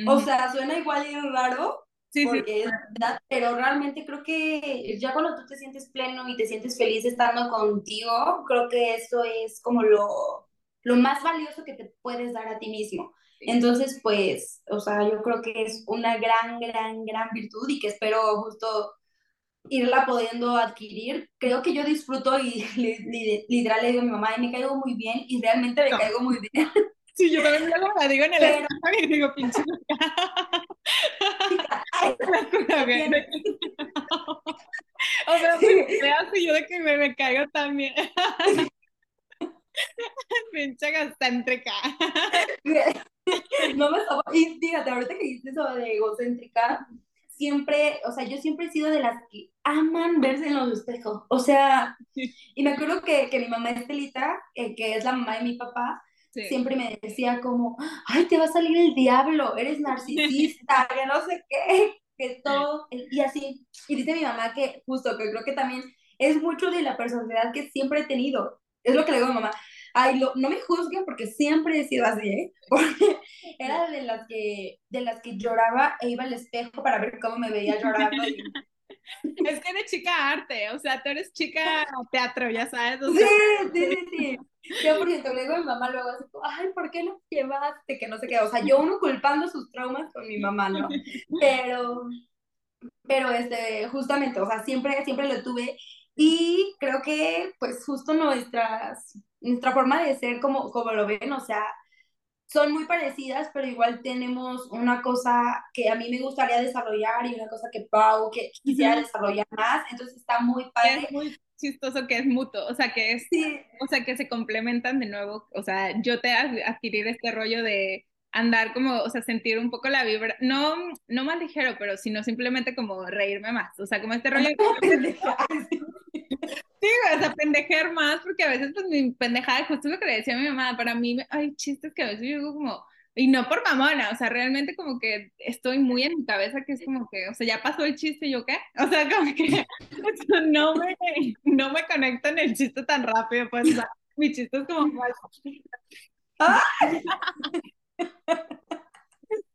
O sea, suena igual y raro, Sí, porque es verdad, pero realmente creo que ya cuando tú te sientes pleno y te sientes feliz estando contigo, creo que eso es como lo, lo más valioso que te puedes dar a ti mismo. Entonces, pues, o sea, yo creo que es una gran, gran, gran virtud y que espero justo irla pudiendo adquirir. Creo que yo disfruto y literal le digo a mi mamá, y me caigo muy bien y realmente me caigo muy bien. Sí, yo también luego la digo en el Pero... y digo, pinche. O sea, sí. así yo de que me, me caigo también. pinche egocéntrica. no me estaba... Y fíjate, ahorita que dijiste eso de egocéntrica, siempre, o sea, yo siempre he sido de las que aman verse en los espejos. O sea, y me acuerdo que, que mi mamá Estelita, eh, que es la mamá de mi papá, siempre me decía como, ay, te va a salir el diablo, eres narcisista, que no sé qué, que todo, y así. Y dice mi mamá que justo, que creo que también es mucho de la personalidad que siempre he tenido. Es lo que le digo a mi mamá. Ay, lo, no me juzguen porque siempre he sido así, ¿eh? Porque era de las que, de las que lloraba e iba al espejo para ver cómo me veía llorando. Es que eres chica arte, o sea, tú eres chica teatro, ya sabes. Sí, sí, sí, sí. Yo, por ejemplo, le digo a mi mamá luego así, ay, ¿por qué no llevaste? Que no sé qué, o sea, yo uno culpando sus traumas con mi mamá, ¿no? Pero, pero este, justamente, o sea, siempre, siempre lo tuve y creo que, pues, justo nuestras, nuestra forma de ser, como, como lo ven, o sea, son muy parecidas, pero igual tenemos una cosa que a mí me gustaría desarrollar y una cosa que Pau que quisiera desarrollar más, entonces está muy padre. chistoso que es mutuo, o sea, que es, o sea, que se complementan de nuevo, o sea, yo te adquirir este rollo de andar como, o sea, sentir un poco la vibra, no, no más ligero, pero sino simplemente como reírme más, o sea, como este rollo de... Sí, o sea, pendejer más, porque a veces pues mi pendejada, justo lo que le decía a mi mamá, para mí hay chistes que a veces yo digo como, y no por mamona, o sea, realmente como que estoy muy en mi cabeza que es como que, o sea, ya pasó el chiste, ¿yo qué? O sea, como que no me, no me conecto en el chiste tan rápido, pues, mi chiste es como...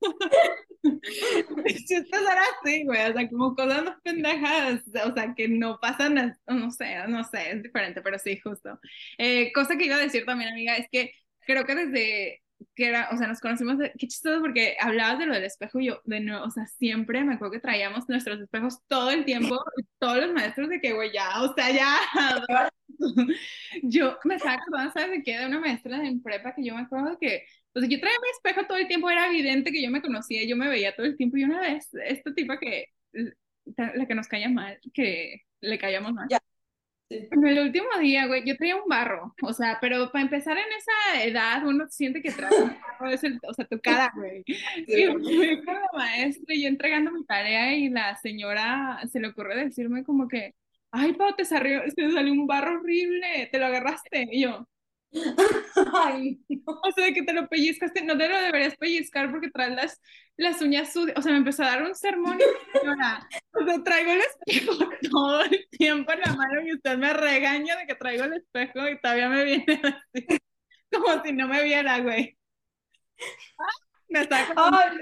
Mis chistes eran así, güey, o sea, como cosas más pendejadas, o sea, que no pasan, no sé, no sé, es diferente, pero sí, justo. Eh, cosa que iba a decir también, amiga, es que creo que desde que era, o sea, nos conocimos, qué chistoso porque hablabas de lo del espejo y yo, de nuevo, o sea, siempre me acuerdo que traíamos nuestros espejos todo el tiempo, todos los maestros de que, güey, ya, o sea, ya. yo me estaba acordando, ¿sabes de qué? De una maestra en prepa que yo me acuerdo que, pues yo traía mi espejo todo el tiempo, era evidente que yo me conocía, yo me veía todo el tiempo y una vez, esta tipa que, la que nos caía mal, que le caíamos mal. En el último día, güey, yo traía un barro, o sea, pero para empezar en esa edad uno siente que trae un barro, es el, o sea, tu cara, güey. Y fui con la maestra y yo entregando mi tarea y la señora se le ocurre decirme como que, ay, Pau, te salió, te salió un barro horrible, te lo agarraste. Y yo, Ay. O sea, de que te lo pellizcaste, no te lo deberías pellizcar porque traes las, las uñas sucias. O sea, me empezó a dar un sermón y señora, o sea, traigo el espejo todo el tiempo en la mano y usted me regaña de que traigo el espejo y todavía me viene así, como si no me viera, güey. Me está Ay,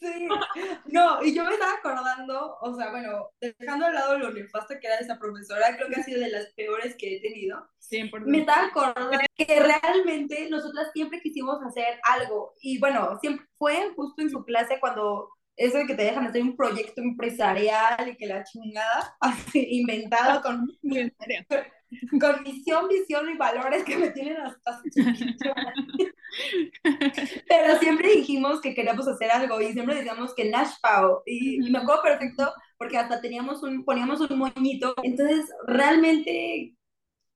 sí. No, y yo me estaba acordando, o sea, bueno, dejando al lado lo nefasto que era esa profesora, creo que ha sido de las peores que he tenido. 100%. Me estaba acordando que realmente nosotras siempre quisimos hacer algo. Y bueno, siempre fue justo en su clase cuando eso de que te dejan hacer un proyecto empresarial y que la chingada, así, inventado con, serio. con misión, visión y valores que me tienen hasta chiquito. Pero siempre dijimos que queríamos hacer algo y siempre decíamos que Nash Pao. Y, y me acuerdo perfecto porque hasta teníamos un, poníamos un moñito. Entonces, realmente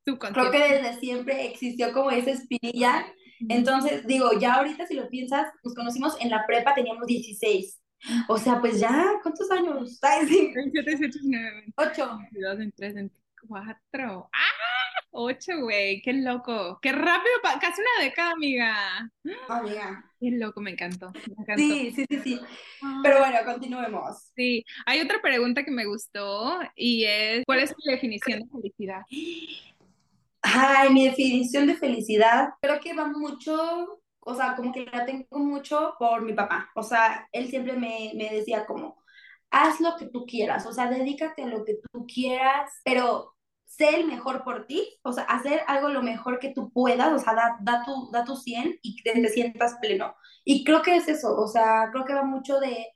creo que desde siempre existió como esa espinilla. Entonces, digo, ya ahorita si lo piensas, nos conocimos en la prepa, teníamos 16. O sea, pues ya, ¿cuántos años? Ay, sí, 27, 18, 19, 20, 8. 22, 23, 24. ¡Ah! 8, güey. Qué loco. Qué rápido. Casi una década, amiga. Amiga. Qué loco, me encantó. Me encantó. Sí, sí, sí, sí. Ah. Pero bueno, continuemos. Sí, hay otra pregunta que me gustó y es, ¿cuál es tu definición de felicidad? Ay, mi definición de felicidad, creo que va mucho, o sea, como que la tengo mucho por mi papá. O sea, él siempre me, me decía como, haz lo que tú quieras, o sea, dedícate a lo que tú quieras, pero sé el mejor por ti, o sea, hacer algo lo mejor que tú puedas, o sea, da, da tu, da tu 100 y que te sientas pleno. Y creo que es eso, o sea, creo que va mucho de,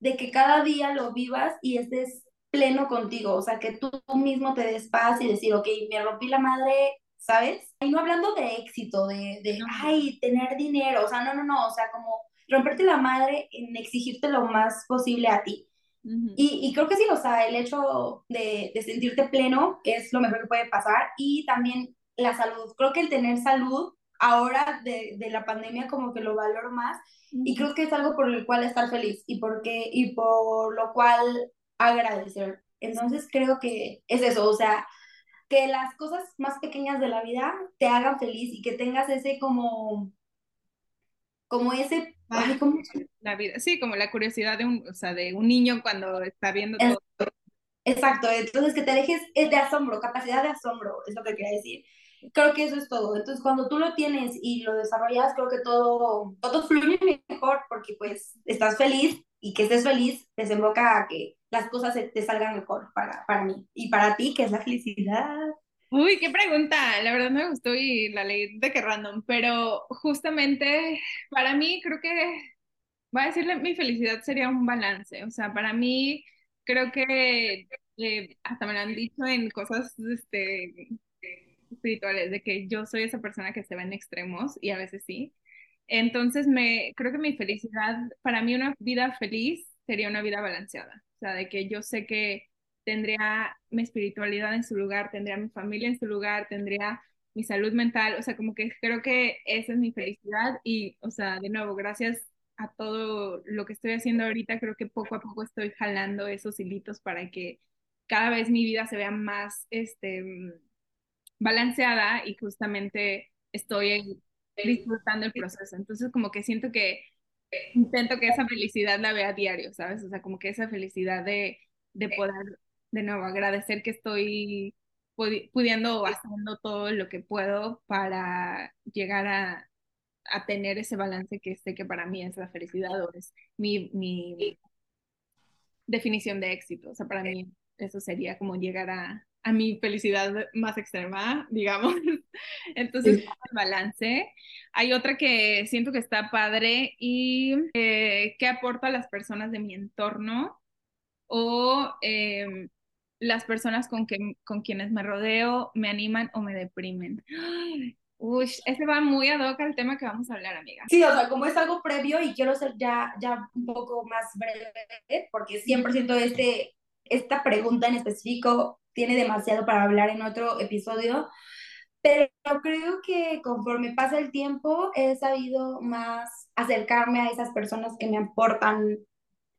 de que cada día lo vivas y estés pleno contigo, o sea, que tú mismo te des paz y decir, ok, me rompí la madre, ¿sabes? Y no hablando de éxito, de, de No. ay, tener dinero, o sea, no, no, no, o sea, como romperte la madre en exigirte lo más posible a ti. Y, y creo que sí, o sea, el hecho de, de sentirte pleno es lo mejor que puede pasar y también la salud. Creo que el tener salud ahora de, de la pandemia como que lo valoro más y creo que es algo por el cual estar feliz y, porque, y por lo cual agradecer. Entonces creo que es eso, o sea, que las cosas más pequeñas de la vida te hagan feliz y que tengas ese como, como ese, ay, ¿cómo se- La vida, sí, como la curiosidad de un, o sea, de un niño cuando está viendo Es- todo. Exacto, entonces que te dejes es de asombro, capacidad de asombro, es lo que quería decir. Creo que eso es todo. Entonces, cuando tú lo tienes y lo desarrollas, creo que todo, todo fluye mejor porque pues estás feliz y que estés feliz desemboca a que las cosas te salgan mejor para, para mí y para ti, que es la felicidad. Uy, qué pregunta. La verdad me gustó y la leí de que random, pero justamente para mí creo que, voy a decirle, mi felicidad sería un balance. O sea, para mí creo que eh, hasta me lo han dicho en cosas este, espirituales, de que yo soy esa persona que se va en extremos y a veces sí. Entonces me creo que mi felicidad, para mí una vida feliz sería una vida balanceada. O sea, de que yo sé que tendría mi espiritualidad en su lugar, tendría mi familia en su lugar, tendría mi salud mental, o sea, como que creo que esa es mi felicidad y, o sea, de nuevo, gracias a todo lo que estoy haciendo ahorita, creo que poco a poco estoy jalando esos hilitos para que cada vez mi vida se vea más, este, balanceada y justamente estoy disfrutando el proceso. Entonces, como que siento que intento que esa felicidad la vea a diario, ¿sabes? O sea, como que esa felicidad de, de poder, de nuevo, agradecer que estoy pudi- pudiendo o haciendo todo lo que puedo para llegar a, a tener ese balance que sé que para mí es la felicidad o es mi, mi definición de éxito. O sea, para mí eso sería como llegar a, a mi felicidad más extrema, digamos. Entonces, Sí. el balance. Hay otra que siento que está padre y eh, qué aporta a las personas de mi entorno o eh, las personas con, que, con quienes me rodeo me animan o me deprimen. Uy, ese va muy ad hoc al tema que vamos a hablar, amiga. Sí, o sea, como es algo previo y quiero ser ya, ya un poco más breve, porque 100% este, esta pregunta en específico tiene demasiado para hablar en otro episodio, pero creo que conforme pasa el tiempo he sabido más acercarme a esas personas que me aportan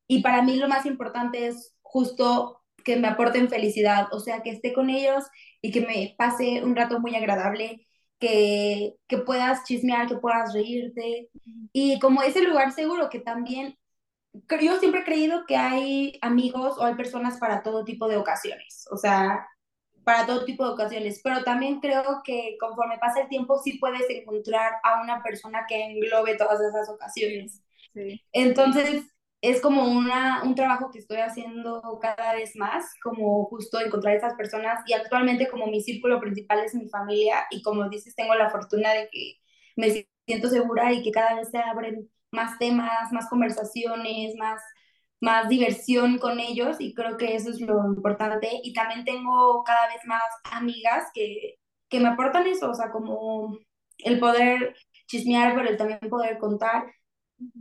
y para mí lo más importante es justo que me aporten felicidad, o sea, que esté con ellos y que me pase un rato muy agradable que, que puedas chismear, que puedas reírte y como ese lugar seguro que también yo siempre he creído que hay amigos o hay personas para todo tipo de ocasiones, o sea, para todo tipo de ocasiones, pero también creo que conforme pasa el tiempo sí puedes encontrar a una persona que englobe todas esas ocasiones. Sí. Entonces, es como una, un trabajo que estoy haciendo cada vez más, como justo encontrar esas personas y actualmente como mi círculo principal es mi familia y como dices, tengo la fortuna de que me siento segura y que cada vez se abren más temas, más conversaciones, más, más diversión con ellos y creo que eso es lo importante. Y también tengo cada vez más amigas que, que me aportan eso, o sea, como el poder chismear, pero el también poder contar.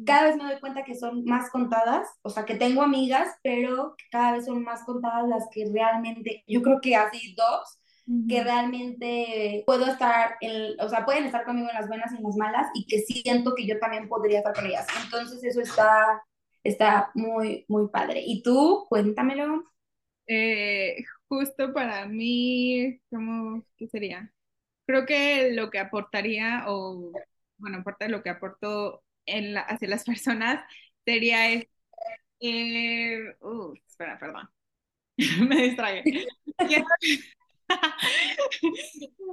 Cada vez me doy cuenta que son más contadas, o sea, que tengo amigas, pero cada vez son más contadas las que realmente, yo creo que así dos, que realmente puedo estar, en, o sea, pueden estar conmigo en las buenas y en las malas y que siento que yo también podría estar con ellas. Entonces eso está, está muy, muy padre. ¿Y tú? Cuéntamelo. Eh, justo para mí, ¿cómo qué sería? Creo que lo que aportaría, o bueno, aparte de lo que aporto en la, hacia las personas, sería es, eh, uh, espera, perdón, me distrae.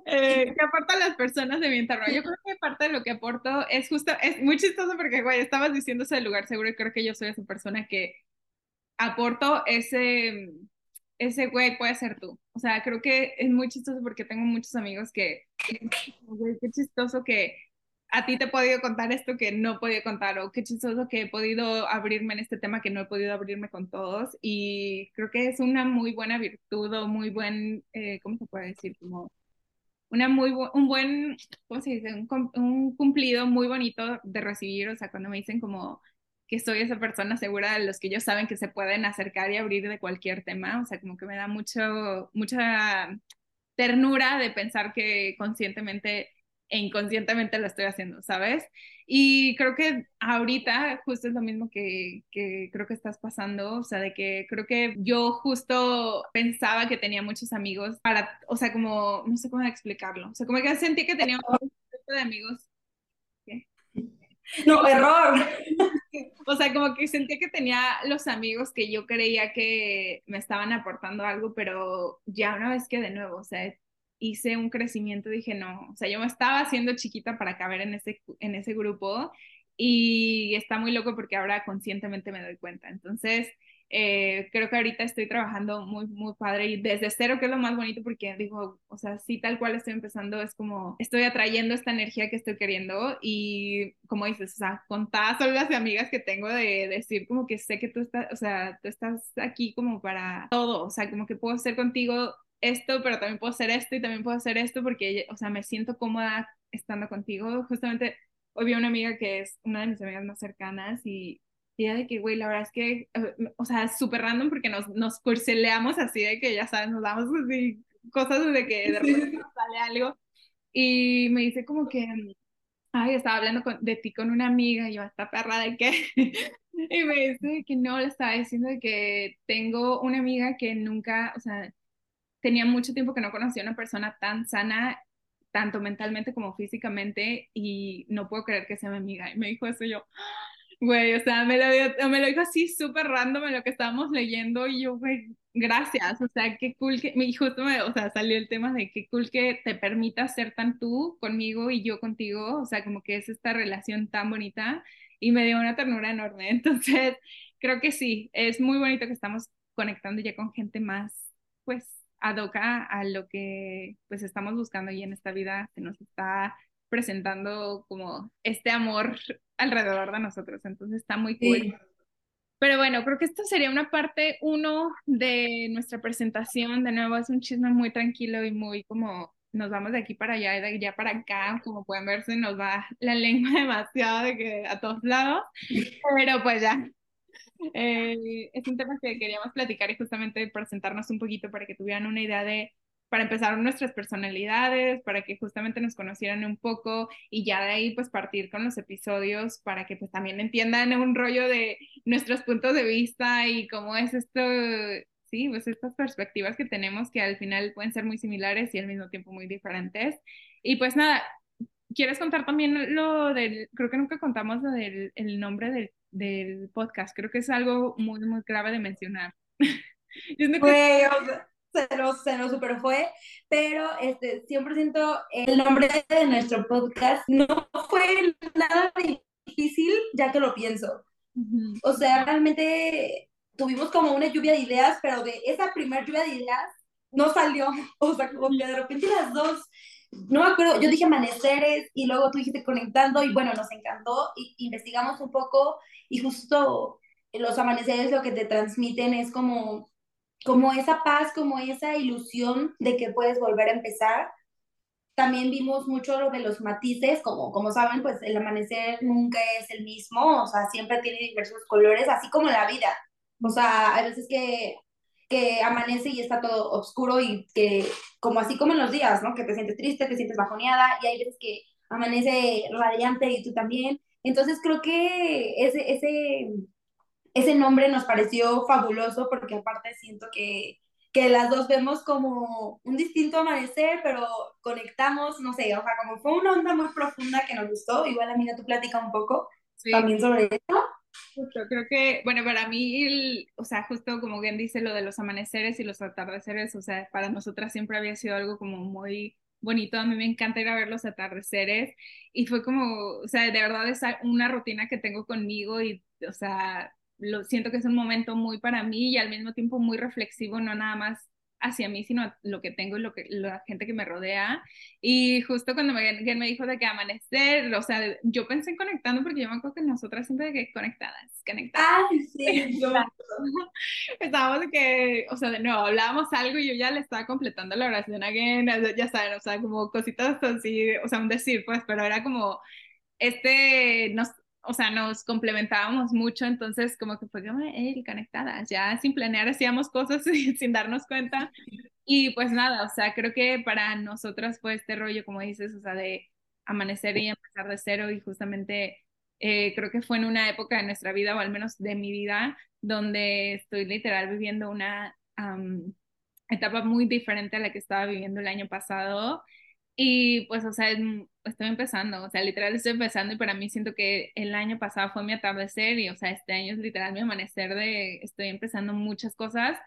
eh, ¿Qué aporta las personas de mi entorno? Yo creo que parte de lo que aporto es justo, es muy chistoso porque, güey, estabas diciendo ese lugar seguro y creo que yo soy esa persona que aporto ese, ese güey puede ser tú. O sea, creo que es muy chistoso porque tengo muchos amigos que, güey, qué chistoso que a ti te he podido contar esto que no he podido contar o qué chistoso que he podido abrirme en este tema que no he podido abrirme con todos y creo que es una muy buena virtud o muy buen, eh, ¿cómo se puede decir? Como una muy un buen, ¿cómo se dice? Un, cumplido muy bonito de recibir, o sea, cuando me dicen como que soy esa persona segura de los que ellos saben que se pueden acercar y abrir de cualquier tema, o sea, como que me da mucho, mucha ternura de pensar que conscientemente e inconscientemente lo estoy haciendo, ¿sabes? Y creo que ahorita justo es lo mismo que, que, creo que estás pasando, o sea, de que creo que yo justo pensaba que tenía muchos amigos para, o sea, como, no sé cómo explicarlo, o sea, como que sentí que tenía un grupo de amigos. ¿Qué? No, error. O sea, como que sentía que tenía los amigos que yo creía que me estaban aportando algo, pero ya una vez que de nuevo, o sea, hice un crecimiento, dije, no, o sea, yo me estaba haciendo chiquita para caber en ese, en ese grupo y está muy loco porque ahora conscientemente me doy cuenta. Entonces, eh, creo que ahorita estoy trabajando muy, muy padre y desde cero, que es lo más bonito porque digo, o sea, sí, tal cual estoy empezando, es como estoy atrayendo esta energía que estoy queriendo y como dices, o sea, contadas son las amigas que tengo de, decir como que sé que tú estás, o sea, tú estás aquí como para todo, o sea, como que puedo ser contigo esto, pero también puedo hacer esto y también puedo hacer esto porque, o sea, me siento cómoda estando contigo. Justamente hoy vi una amiga que es una de mis amigas más cercanas y, ella de que, güey, la verdad es que, eh, o sea, es súper random porque nos, nos curceleamos así de que, ya sabes, nos damos así cosas de que de repente nos sale algo. Y me dice como que, ay, estaba hablando de ti con una amiga y yo, esta perra de qué. y me dice que no, le estaba diciendo de que tengo una amiga que nunca, o sea, tenía mucho tiempo que no conocía a una persona tan sana, tanto mentalmente como físicamente, y no puedo creer que sea mi amiga. Y me dijo eso yo, güey, o sea, me lo, me lo dijo así súper random en lo que estábamos leyendo, y yo, güey, gracias, o sea, qué cool que, y justo me, o sea, salió el tema de qué cool que te permita ser tan tú conmigo y yo contigo, o sea, como que es esta relación tan bonita, y me dio una ternura enorme. Entonces, creo que sí, es muy bonito que estamos conectando ya con gente más, pues, adoca a lo que pues estamos buscando y en esta vida se nos está presentando como este amor alrededor de nosotros. Entonces está muy cool. Pero bueno, creo que esto sería una parte uno de nuestra presentación. De nuevo, es un chisme muy tranquilo y muy como nos vamos de aquí para allá y de allá para acá. Como pueden ver, se nos va la lengua demasiado de que a todos lados. Pero pues ya, eh, es un tema que queríamos platicar y justamente presentarnos un poquito para que tuvieran una idea de, para empezar nuestras personalidades, para que justamente nos conocieran un poco y ya de ahí pues partir con los episodios para que pues también entiendan un rollo de nuestros puntos de vista y cómo es esto, sí, pues estas perspectivas que tenemos que al final pueden ser muy similares y al mismo tiempo muy diferentes. Y pues nada, ¿quieres contar también lo del, creo que nunca contamos lo del el nombre del, del podcast, creo que es algo muy, muy clave de mencionar. Güey, se nos, se nos super fue, pero este, 100% el nombre de nuestro podcast no fue nada difícil, ya que lo pienso. O sea, realmente tuvimos como una lluvia de ideas, pero de esa primera lluvia de ideas no salió. O sea, como que de repente las dos, no me acuerdo, yo dije amaneceres y luego tú dijiste conectando y bueno, nos encantó y investigamos un poco y justo los amaneceres lo que te transmiten es como como esa paz, como esa ilusión de que puedes volver a empezar. También vimos mucho lo de los matices, como, como saben, pues el amanecer nunca es el mismo, o sea, siempre tiene diversos colores, así como la vida. O sea, hay veces que, que amanece y está todo oscuro y que, como así como en los días, ¿no? Que te sientes triste, te sientes bajoneada y hay veces que amanece radiante y tú también. Entonces creo que ese, ese, ese nombre nos pareció fabuloso porque aparte siento que, que las dos vemos como un distinto amanecer, pero conectamos, no sé, o sea, como fue una onda muy profunda que nos gustó. Igual, amiga, tú platica un poco también sobre eso. Justo, creo que, bueno, para mí, o sea, justo como bien dice lo de los amaneceres y los atardeceres, o sea, para nosotras siempre había sido algo como muy bonito, a mí me encanta ir a ver los atardeceres y fue como, o sea, de verdad es una rutina que tengo conmigo y, o sea, lo siento que es un momento muy para mí y al mismo tiempo muy reflexivo, no nada más hacia mí, sino lo que tengo y lo que, la gente que me rodea. Y justo cuando me, me dijo de que amanecer, o sea, yo pensé en conectando porque yo me acuerdo que nosotras siempre de que conectadas, conectadas. Ah, sí, Estábamos de que, o sea, de nuevo, hablábamos algo y yo ya le estaba completando la oración again, ya saben, o sea, como cositas así, o sea, un decir, pues, pero era como, este, nos, o sea, nos complementábamos mucho, entonces como que fue como, hey, conectadas, ya sin planear hacíamos cosas sin darnos cuenta. Y pues nada, o sea, creo que para nosotras fue este rollo, como dices, o sea, de amanecer y empezar de cero y justamente eh, creo que fue en una época de nuestra vida, o al menos de mi vida, donde estoy literal viviendo una etapa muy diferente a la que estaba viviendo el año pasado. Y pues, o sea, estoy empezando, o sea, literal estoy empezando y para mí siento que el año pasado fue mi atardecer y, o sea, este año es literal mi amanecer de, estoy empezando muchas cosas.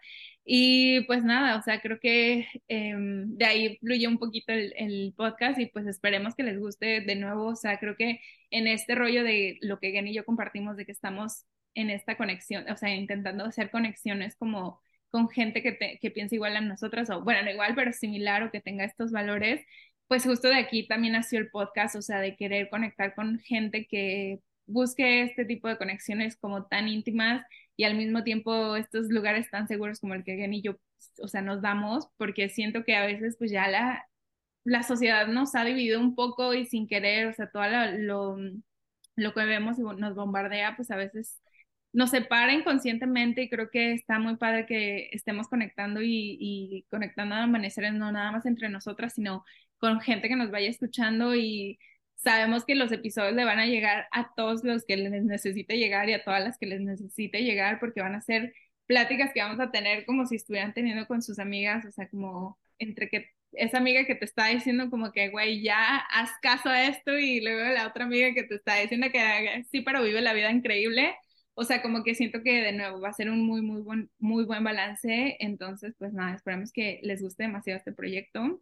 Y pues nada, o sea, creo que em, de ahí fluye un poquito el, el, podcast y pues esperemos que les guste de nuevo, o sea, creo que en este rollo de lo que Gen y yo compartimos, de que estamos en esta conexión, o sea, intentando hacer conexiones como con gente que, que piensa igual a nosotras, o bueno, no igual, pero similar o que tenga estos valores, pues justo de aquí también nació el podcast, o sea, de querer conectar con gente que busque este tipo de conexiones como tan íntimas y al mismo tiempo estos lugares tan seguros como el que Gen y yo, o sea, nos damos, porque siento que a veces pues ya la, la sociedad nos ha dividido un poco y sin querer, o sea, todo lo, lo que vemos y nos bombardea, pues a veces nos separa inconscientemente y creo que está muy padre que estemos conectando y, conectando a amaneceres no nada más entre nosotras, sino con gente que nos vaya escuchando y sabemos que los episodios le van a llegar a todos los que les necesite llegar y a todas las que les necesite llegar porque van a ser pláticas que vamos a tener como si estuvieran teniendo con sus amigas, o sea, como entre que esa amiga que te está diciendo como que, güey, ya haz caso a esto y luego la otra amiga que te está diciendo que sí, pero vive la vida increíble. O sea, como que siento que de nuevo va a ser un muy, muy buen, muy buen balance. Entonces, pues nada, esperamos que les guste demasiado este proyecto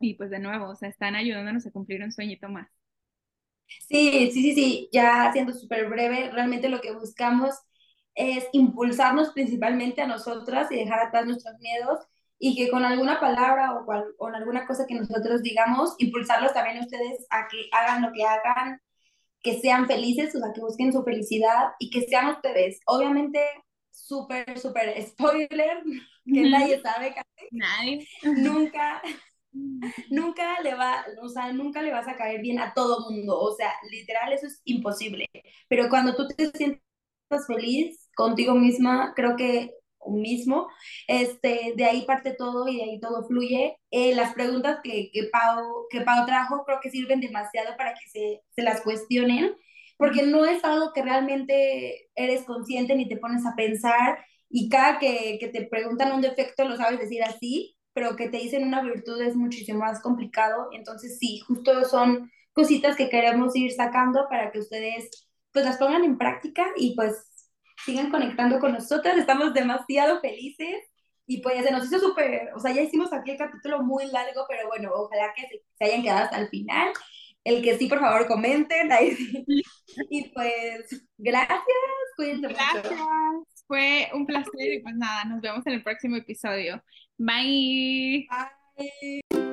y pues de nuevo, o sea, están ayudándonos a cumplir un sueñito más. Sí, sí, sí, sí, ya siendo súper breve, realmente lo que buscamos es impulsarnos principalmente a nosotras y dejar atrás nuestros miedos y que con alguna palabra o con alguna cosa que nosotros digamos, impulsarlos también a ustedes a que hagan lo que hagan, que sean felices, o sea, que busquen su felicidad y que sean ustedes. Obviamente, súper, súper spoiler, que nadie sabe casi. Nadie. Nunca, nunca le va, o sea, nunca le vas a caer bien a todo mundo, o sea, literal eso es imposible, pero cuando tú te sientas feliz contigo misma, creo que mismo, este, de ahí parte todo y de ahí todo fluye. Eh, las preguntas que, que, Pau, que Pau trajo creo que sirven demasiado para que se, se las cuestionen, porque no es algo que realmente eres consciente ni te pones a pensar y cada que, que te preguntan un defecto lo sabes decir así, pero que te dicen una virtud es muchísimo más complicado. Entonces, sí, justo son cositas que queremos ir sacando para que ustedes pues las pongan en práctica y pues sigan conectando con nosotras. Estamos demasiado felices y pues se nos hizo súper, o sea, ya hicimos aquí el capítulo muy largo, pero bueno, ojalá que se, hayan quedado hasta el final. El que sí, por favor, comenten. Y pues, gracias, cuídense gracias. Fue un placer y pues nada, nos vemos en el próximo episodio. Bye. Bye.